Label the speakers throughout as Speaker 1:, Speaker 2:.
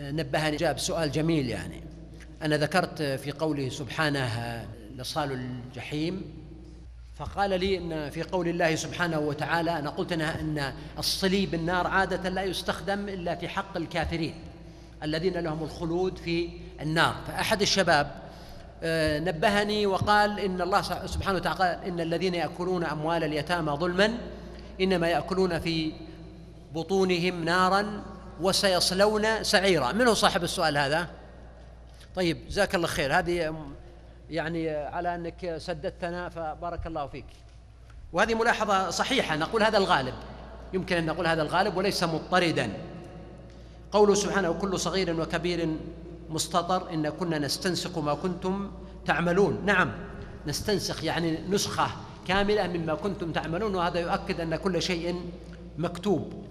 Speaker 1: نبهني جاب سؤال جميل يعني. أنا ذكرت في قوله سبحانه لصال الجحيم فقال لي إن في قول الله سبحانه وتعالى أنا قلت أنا إن الصلي بالنار عادة لا يستخدم إلا في حق الكافرين الذين لهم الخلود في النار. فأحد الشباب آه، نبهني وقال إن الله سبحانه وتعالى إن الذين يأكلون أموال اليتامى ظلما إنما يأكلون في بطونهم نارا وسيصلون سعيرا. من هو صاحب السؤال هذا؟ طيب جزاك الله خير. هذه يعني على أنك سددتنا فبارك الله فيك. وهذه ملاحظة صحيحة. نقول هذا الغالب. يمكن أن نقول هذا الغالب وليس مضطردا. قوله سبحانه كل صغير وكبير مستطر إن كنا نستنسخ ما كنتم تعملون. نعم نستنسخ يعني نسخة كاملة مما كنتم تعملون وهذا يؤكد أن كل شيء مكتوب.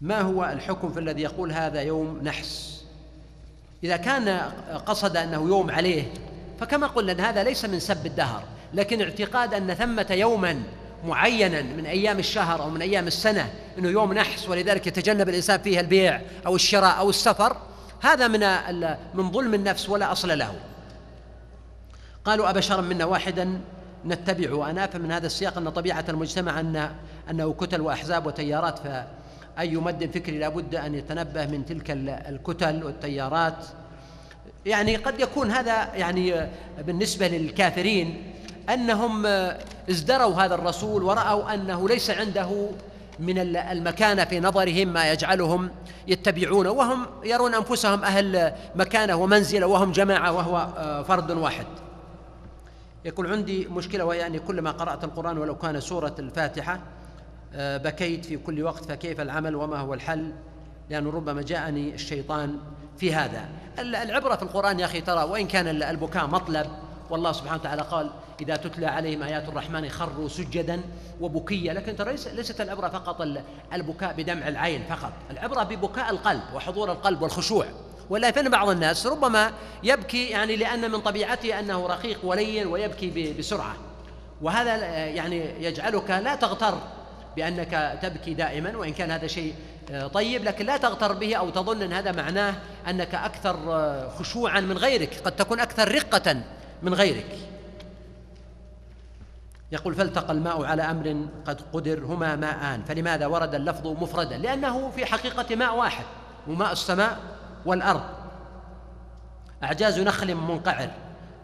Speaker 1: ما هو الحكم في الذي يقول هذا يوم نحس؟ إذا كان قصد أنه يوم عليه فكما قلنا أن هذا ليس من سب الدهر لكن اعتقاد أن ثمة يوما معينا من أيام الشهر أو من أيام السنة أنه يوم نحس ولذلك يتجنب الإنسان فيه البيع أو الشراء أو السفر هذا من من ظلم النفس ولا أصل له. قالوا أبشرا منا واحدا نتبع وأنا فمن هذا السياق أن طبيعة المجتمع أن أنه كتل وأحزاب وتيارات ف أي مد فكري لابد أن يتنبه من تلك الكتل والتيارات. يعني قد يكون هذا يعني بالنسبة للكافرين أنهم ازدروا هذا الرسول ورأوا أنه ليس عنده من المكانة في نظرهم ما يجعلهم يتبعونه وهم يرون أنفسهم أهل مكانة ومنزلة وهم جماعة وهو فرد واحد. يقول عندي مشكلة وهي أني كلما قرأت القرآن ولو كان سورة الفاتحة آه، بكيت في كل وقت فكيف العمل وما هو الحل؟ لأنه ربما جاءني الشيطان في هذا. العبرة في القرآن يا أخي ترى وإن كان البكاء مطلب والله سبحانه وتعالى قال إذا تتلى عليهم آيات الرحمن خروا سجدا وبكيا لكن ترى ليست العبرة فقط البكاء بدمع العين فقط العبرة ببكاء القلب وحضور القلب والخشوع. ولا فإن بعض الناس ربما يبكي يعني لأن من طبيعته أنه رقيق ولين ويبكي بسرعة. وهذا يعني يجعلك لا تغتر. بأنك تبكي دائما وإن كان هذا شيء آه، طيب لكن لا تغتر به أو تظن أن هذا معناه أنك أكثر آه، خشوعا من غيرك. قد تكون أكثر رقة من غيرك. يقول فالتقى الماء على أمر قد قدر هما ماءان. فلماذا ورد اللفظ مفردا؟ لأنه في حقيقة ماء واحد وماء السماء والأرض. أعجاز نخل منقعر.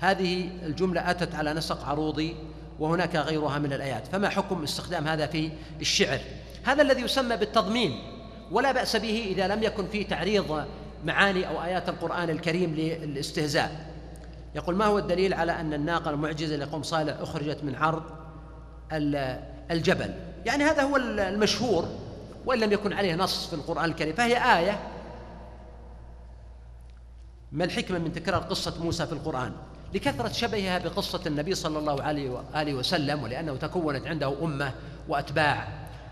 Speaker 1: هذه الجملة أتت على نسق عروضي وهناك غيرها من الآيات. فما حكم استخدام هذا في الشعر؟ هذا الذي يسمى بالتضمين ولا بأس به إذا لم يكن فيه تعريض معاني أو آيات القرآن الكريم للاستهزاء. يقول ما هو الدليل على أن الناقة المعجزة لقوم صالح أخرجت من عرض الجبل؟ يعني هذا هو المشهور وإن لم يكن عليه نص في القرآن الكريم. فهي آية ما الحكمة من تكرار قصة موسى في القرآن؟ لكثرة شبهها بقصة النبي صلى الله عليه وآله وسلم ولأنه تكونت عنده أمة وأتباع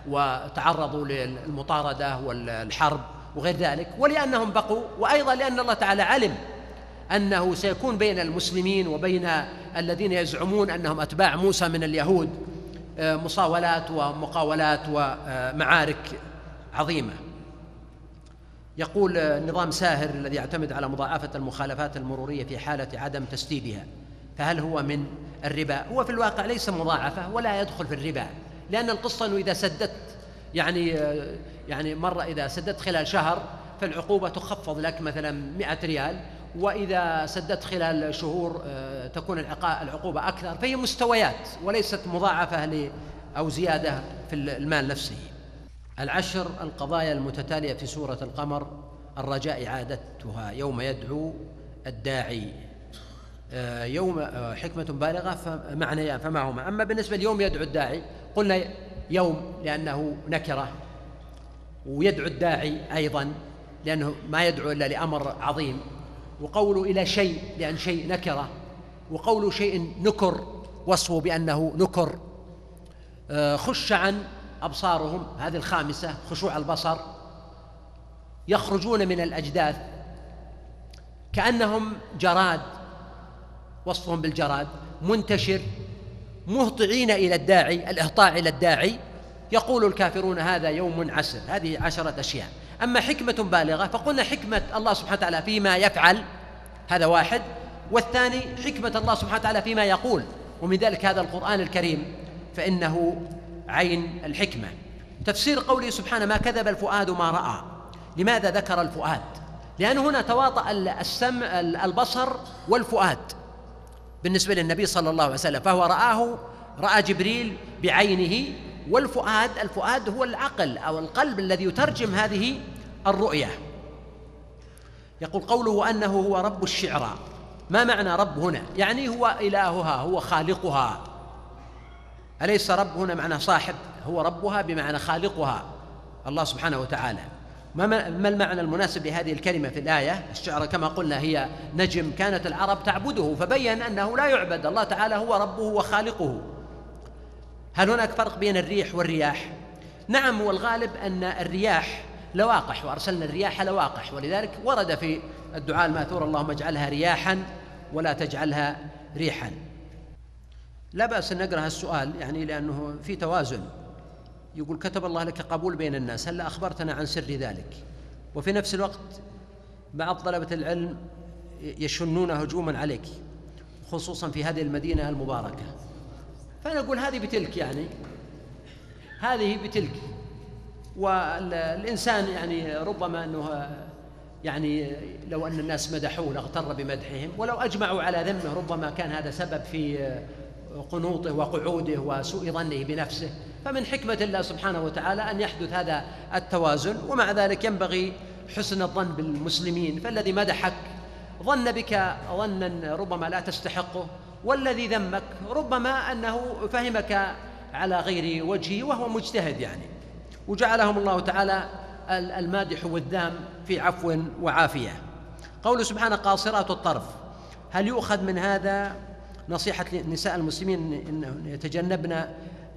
Speaker 1: وتعرضوا للمطاردة والحرب وغير ذلك ولأنهم بقوا وأيضا لأن الله تعالى علم أنه سيكون بين المسلمين وبين الذين يزعمون أنهم أتباع موسى من اليهود آه، مصاولات ومقاولات ومعارك عظيمة. يقول نظام ساهر الذي يعتمد على مضاعفة المخالفات المرورية في حالة عدم تسديدها. فهل هو من الربا؟ هو في الواقع ليس مضاعفة ولا يدخل في الربا لأن القصة أنه إذا سددت يعني يعني مرة إذا سددت خلال شهر فالعقوبة تخفض لك مثلا 100 ريال وإذا سددت خلال شهور آه، تكون العقوبة أكثر. فهي مستويات وليست مضاعفة أو زيادة في المال نفسه. العشر القضايا المتتالية في سورة القمر الرجاء إعادتها يوم يدعو الداعي. آه، يوم آه، حكمة بالغة فمعنى فمعهما أما بالنسبة ليوم يدعو الداعي قلنا يوم لأنه نكرة ويدعو الداعي أيضا لأنه ما يدعو إلا لأمر عظيم. وقوله إلى شيء لأن شيء نكرة وقول شيء نكر وصفه بأنه نكر. آه، خش عن أبصارهم هذه الخامسة خشوع البصر يخرجون من الأجداث كأنهم جراد وصفهم بالجراد منتشر مهطعين إلى الداعي الإهطاع إلى الداعي يقول الكافرون هذا يوم عسر هذه عشرة أشياء. أما حكمة بالغة فقلنا حكمة الله سبحانه وتعالى فيما يفعل هذا واحد. والثاني حكمة الله سبحانه وتعالى فيما يقول. ومن ذلك هذا القرآن الكريم فإنه عين الحكمة. تفسير قوله سبحانه ما كذب الفؤاد ما رأى. لماذا ذكر الفؤاد؟ لأنه هنا تواطأ السمع البصر والفؤاد. بالنسبة للنبي صلى الله عليه وسلم فهو رآه رأى جبريل بعينه والفؤاد الفؤاد هو العقل أو القلب الذي يترجم هذه الرؤية. يقول قوله أنه هو رب الشعرى. ما معنى رب هنا؟ يعني هو إلهها هو خالقها. أليس رب هنا معنى صاحب؟ هو ربها بمعنى خالقها. الله سبحانه وتعالى. ما المعنى المناسب لهذه الكلمة في الآية؟ الشعر كما قلنا هي نجم كانت العرب تعبده فبين أنه لا يعبد. الله تعالى هو ربه وخالقه. هل هناك فرق بين الريح والرياح؟ نعم والغالب أن الرياح لواقح وأرسلنا الرياح لواقح. ولذلك ورد في الدعاء المأثور اللهم اجعلها رياحا ولا تجعلها ريحا. لا بأس أن نقرأ السؤال يعني لأنه في توازن. يقول كتب الله لك قبول بين الناس هل أخبرتنا عن سر ذلك؟ وفي نفس الوقت بعض طلبة العلم يشنون هجوما عليك خصوصا في هذه المدينة المباركة. فأنا أقول هذه بتلك يعني هذه بتلك. والإنسان يعني ربما أنه يعني لو أن الناس مدحوه لاغتر بمدحهم ولو أجمعوا على ذمه ربما كان هذا سبب في قنوطه وقعوده وسوء ظنه بنفسه فمن حكمة الله سبحانه وتعالى أن يحدث هذا التوازن ومع ذلك ينبغي حسن الظن بالمسلمين فالذي مدحك ظن بك ظنا ربما لا تستحقه والذي ذمك ربما أنه فهمك على غير وجهه وهو مجتهد يعني. وجعلهم الله تعالى المادح والذام في عفو وعافية. قوله سبحانه قاصرات الطرف هل يؤخذ من هذا نصيحة نساء المسلمين أن يتجنبن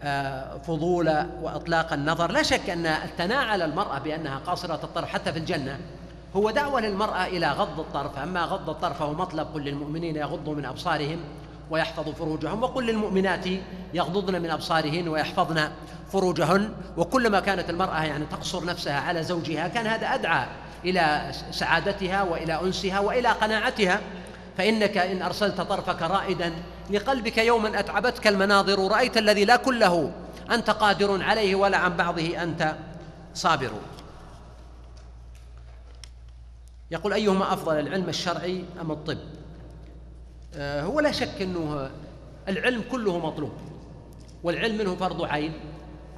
Speaker 1: آه، فضول وإطلاق النظر. لا شك أن الثناء على المرأة بأنها قاصرة الطرف حتى في الجنة هو دعوة للمرأة إلى غض الطرف. أما غض الطرف فهو مطلب. قل للمؤمنين يغضوا من أبصارهم ويحفظوا فروجهم وقل للمؤمنات يغضضن من أبصارهن ويحفظن فروجهن. وكلما كانت المرأة يعني تقصر نفسها على زوجها كان هذا أدعى إلى سعادتها وإلى أنسها وإلى قناعتها. فإنك إن أرسلت طرفك رائدا لقلبك يوما أتعبتك المناظر رأيت الذي لا كله أنت قادر عليه ولا عن بعضه أنت صابر. يقول أيهما أفضل العلم الشرعي أم الطب؟ آه، هو لا شك أنه العلم كله مطلوب والعلم منه فرض عين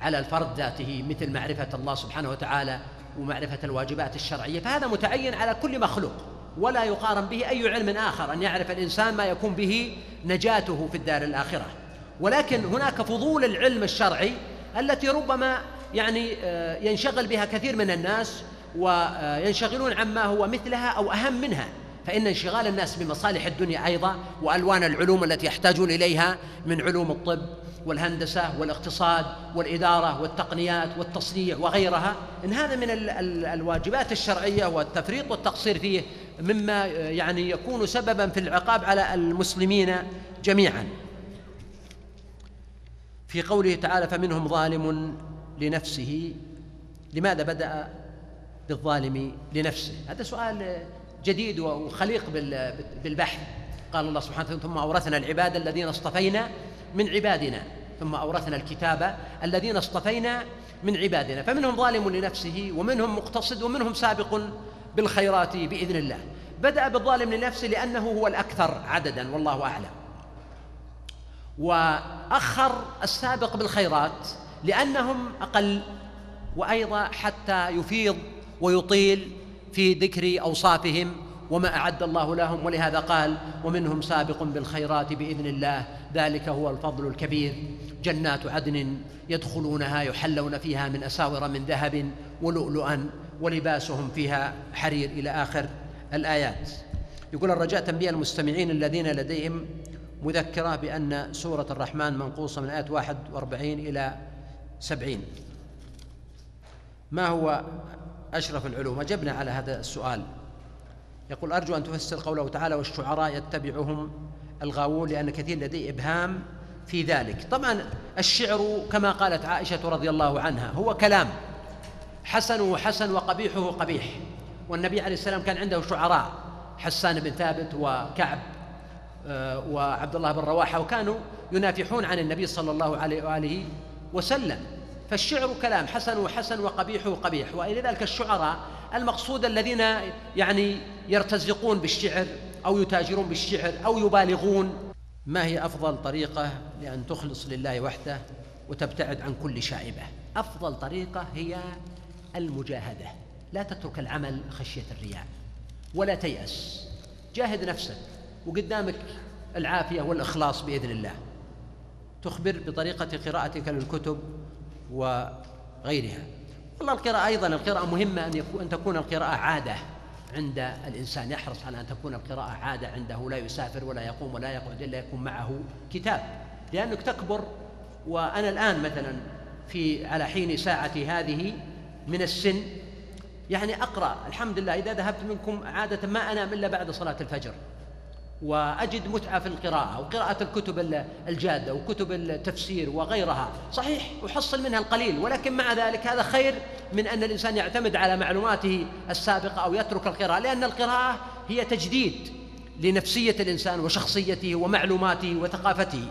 Speaker 1: على الفرد ذاته مثل معرفة الله سبحانه وتعالى ومعرفة الواجبات الشرعية فهذا متعين على كل مخلوق. ولا يقارن به أي علم آخر أن يعرف الإنسان ما يكون به نجاته في الدار الآخرة. ولكن هناك فضول العلم الشرعي التي ربما يعني آه، ينشغل بها كثير من الناس وينشغلون عما هو مثلها أو أهم منها. فإن انشغال الناس بمصالح الدنيا أيضا وألوان العلوم التي يحتاجون إليها من علوم الطب والهندسة والاقتصاد والإدارة والتقنيات والتصنيع وغيرها إن هذا من الواجبات الشرعية والتفريط والتقصير فيه مما يعني يكون سببا في العقاب على المسلمين جميعا. في قوله تعالى فمنهم ظالم لنفسه. لماذا بدأ بالظالم لنفسه؟ هذا سؤال جديد وخليق بالبحث. قال الله سبحانه وتعالى ثم أورثنا العباد الذين اصطفينا من عبادنا. ثم أورثنا الكتاب الذين اصطفينا من عبادنا. فمنهم ظالم لنفسه ومنهم مقتصد ومنهم سابق بالخيرات بإذن الله. بدأ بالظالم لنفسه لأنه هو الأكثر عددا والله أعلم. وأخر السابق بالخيرات لأنهم أقل وأيضا حتى يفيض ويطيل في ذكر أوصافهم وما أعد الله لهم ولهذا قال ومنهم سابق بالخيرات بإذن الله ذلك هو الفضل الكبير. جنات عدن يدخلونها يحلون فيها من أساور من ذهب ولؤلؤا ولباسهم فيها حرير إلى آخر الآيات. يقول الرجاء تنبيه المستمعين الذين لديهم مذكرة بأن سورة الرحمن منقوصة من آية 41 إلى 70 ما هو أشرف العلوم؟ أجبنا على هذا السؤال. يقول أرجو أن تفسر قوله تعالى والشعراء يتبعهم الغاوون لأن كثير لديه إبهام في ذلك. طبعا الشعر كما قالت عائشة رضي الله عنها هو كلام حسنه حسن وقبيحه قبيح. والنبي عليه السلام كان عنده شعراء حسان بن ثابت وكعب آه، وعبد الله بن رواحة وكانوا ينافحون عن النبي صلى الله عليه وآله وسلم. فالشعر كلام حسن حسن وقبيح قبيح وإلى ذلك الشعراء المقصود الذين يعني يرتزقون بالشعر أو يتاجرون بالشعر أو يبالغون. ما هي أفضل طريقة لأن تخلص لله وحده وتبتعد عن كل شائبة؟ أفضل طريقة هي المجاهدة. لا تترك العمل خشية الرياء ولا تيأس. جاهد نفسك وقدامك العافية والإخلاص بإذن الله. تخبر بطريقة قراءتك للكتب وغيرها. والله القراءة أيضا القراءة مهمة أن, أن تكون القراءة عادة عند الإنسان. يحرص على أن تكون القراءة عادة عنده. لا يسافر ولا يقوم ولا يقعد إلا يكون معه كتاب. لأنك تكبر وأنا الآن مثلا في على حين ساعتي هذه من السن يعني أقرأ الحمد لله إذا ذهبت منكم عادة ما أنام إلا بعد صلاة الفجر. وأجد متعة في القراءة وقراءة الكتب الجادة وكتب التفسير وغيرها. صحيح أحصل منها القليل ولكن مع ذلك هذا خير من أن الإنسان يعتمد على معلوماته السابقة أو يترك القراءة لأن القراءة هي تجديد لنفسية الإنسان وشخصيته ومعلوماته وثقافته.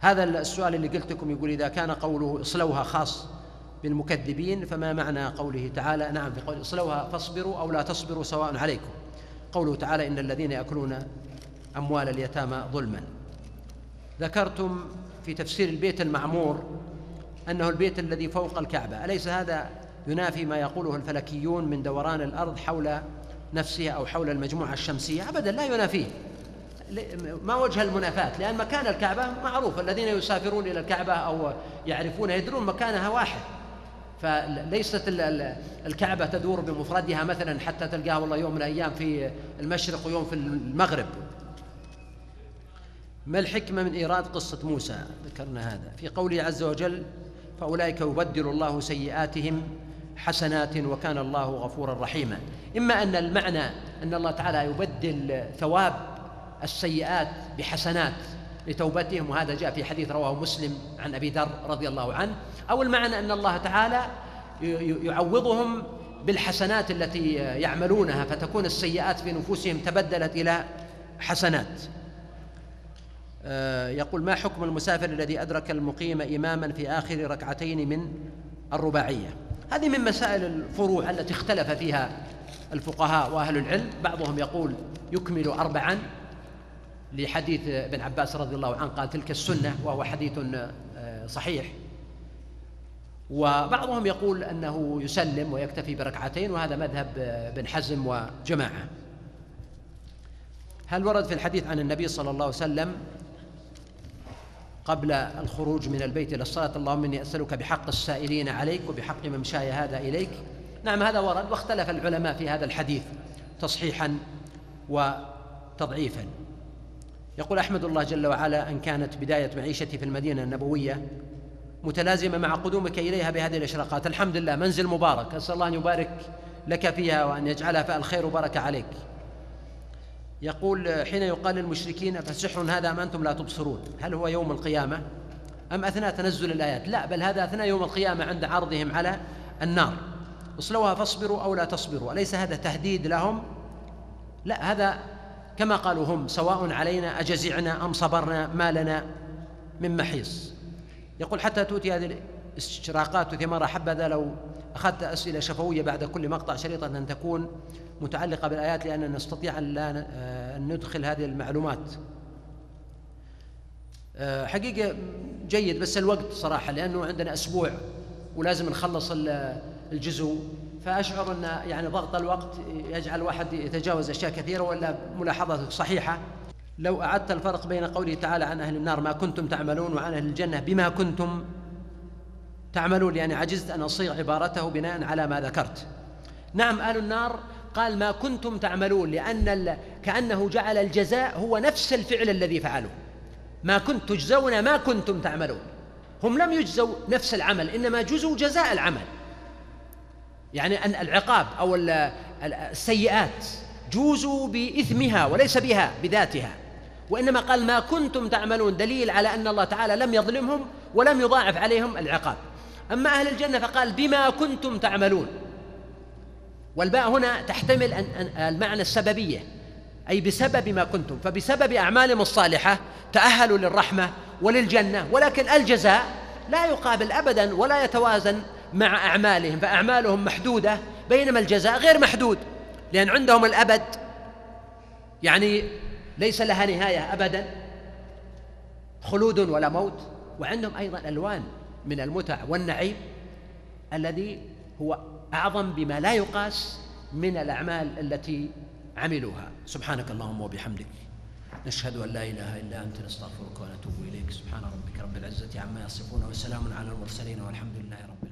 Speaker 1: هذا السؤال اللي قلت لكم يقول إذا كان قوله اصلوها خاص بالمكذبين فما معنى قوله تعالى؟ نعم في قول اصلوها فاصبروا أو لا تصبروا سواء عليكم. قوله تعالى إن الذين يأكلون أموال اليتامى ظلما. ذكرتم في تفسير البيت المعمور أنه البيت الذي فوق الكعبة. أليس هذا ينافي ما يقوله الفلكيون من دوران الأرض حول نفسها أو حول المجموعة الشمسية؟ أبدا لا ينافيه. ما وجه المنافاة؟ لأن مكان الكعبة معروف. الذين يسافرون إلى الكعبة أو يعرفون يدرون مكانها واحد. فليست الكعبة تدور بمفردها مثلا حتى تلقاها والله يوم من الأيام في المشرق ويوم في المغرب. ما الحكمة من إيراد قصة موسى؟ ذكرنا هذا. في قوله عز وجل فأولئك يبدل الله سيئاتهم حسنات وكان الله غفورا رحيما. إما أن المعنى أن الله تعالى يبدل ثواب السيئات بحسنات. لتوبتهم وهذا جاء في حديث رواه مسلم عن أبي ذر رضي الله عنه. أو المعنى أن الله تعالى يعوضهم بالحسنات التي يعملونها فتكون السيئات في نفوسهم تبدلت إلى حسنات. آه، يقول ما حكم المسافر الذي أدرك المقيم إماما في آخر ركعتين من الرباعية؟ هذه من مسائل الفروع التي اختلف فيها الفقهاء وأهل العلم. بعضهم يقول يكمل أربعا لحديث ابن عباس رضي الله عنه قال تلك السنة وهو حديث آه، صحيح. وبعضهم يقول أنه يسلم ويكتفي بركعتين وهذا مذهب بن حزم وجماعة. هل ورد في الحديث عن النبي صلى الله عليه وسلم قبل الخروج من البيت إلى الصلاة اللهم إني أسألك بحق السائلين عليك وبحق ممشاي هذا إليك؟ نعم هذا ورد واختلف العلماء في هذا الحديث تصحيحا وتضعيفا. يقول أحمد الله جل وعلا أن كانت بداية معيشتي في المدينة النبوية متلازمة مع قدومك إليها بهذه الإشراقات. الحمد لله منزل مبارك. أسأل الله أن يبارك لك فيها وأن يجعلها فالخير وبركة عليك. يقول حين يقال للمشركين فسحر هذا أم أنتم لا تبصرون؟ هل هو يوم القيامة أم أثناء تنزل الآيات؟ لا بل هذا أثناء يوم القيامة عند عرضهم على النار. اصلوها فاصبروا أو لا تصبروا. أليس هذا تهديد لهم؟ لا هذا كما قالوا هم سواء علينا أجزعنا أم صبرنا ما لنا من محيص. يقول حتى تؤتي هذه الاستشراقات وثمار حبذا لو أخذت أسئلة شفوية بعد كل مقطع شريطة أن تكون متعلقة بالآيات لأننا نستطيع أن لا آه، ندخل هذه المعلومات. آه، حقيقة جيد بس الوقت صراحة لأنه عندنا أسبوع ولازم نخلص الجزء فأشعر أن يعني ضغط الوقت يجعل الواحد يتجاوز أشياء كثيرة ولا ملاحظة صحيحة. لو أعدت الفرق بين قوله تعالى عن أهل النار ما كنتم تعملون وعن أهل الجنة بما كنتم تعملون يعني عجزت أن أصيغ عبارته بناء على ما ذكرت. نعم أهل النار قال ما كنتم تعملون لأن كأنه جعل الجزاء هو نفس الفعل الذي فعلوه. ما كنت تجزون ما كنتم تعملون. هم لم يجزوا نفس العمل إنما جزوا جزاء العمل. يعني أن العقاب أو السيئات جوزوا بإثمها وليس بها بذاتها. وإنما قال ما كنتم تعملون دليل على أن الله تعالى لم يظلمهم ولم يضاعف عليهم العقاب. أما أهل الجنة فقال بما كنتم تعملون. والباء هنا تحتمل المعنى السببية أي بسبب ما كنتم. فبسبب أعمالهم الصالحة تأهلوا للرحمة وللجنة ولكن الجزاء لا يقابل أبدا ولا يتوازن مع أعمالهم فأعمالهم محدودة بينما الجزاء غير محدود لأن عندهم الأبد. يعني ليس لها نهاية أبدا. خلود ولا موت. وعندهم أيضا ألوان من المتع والنعيم الذي هو أعظم بما لا يقاس من الأعمال التي عملوها. سبحانك اللهم وبحمدك. نشهد أن لا إله إلا أنت نستغفرك ونتوب إليك. سبحان ربك رب العزة عما يصفون وسلام على المرسلين والحمد لله رب العالمين.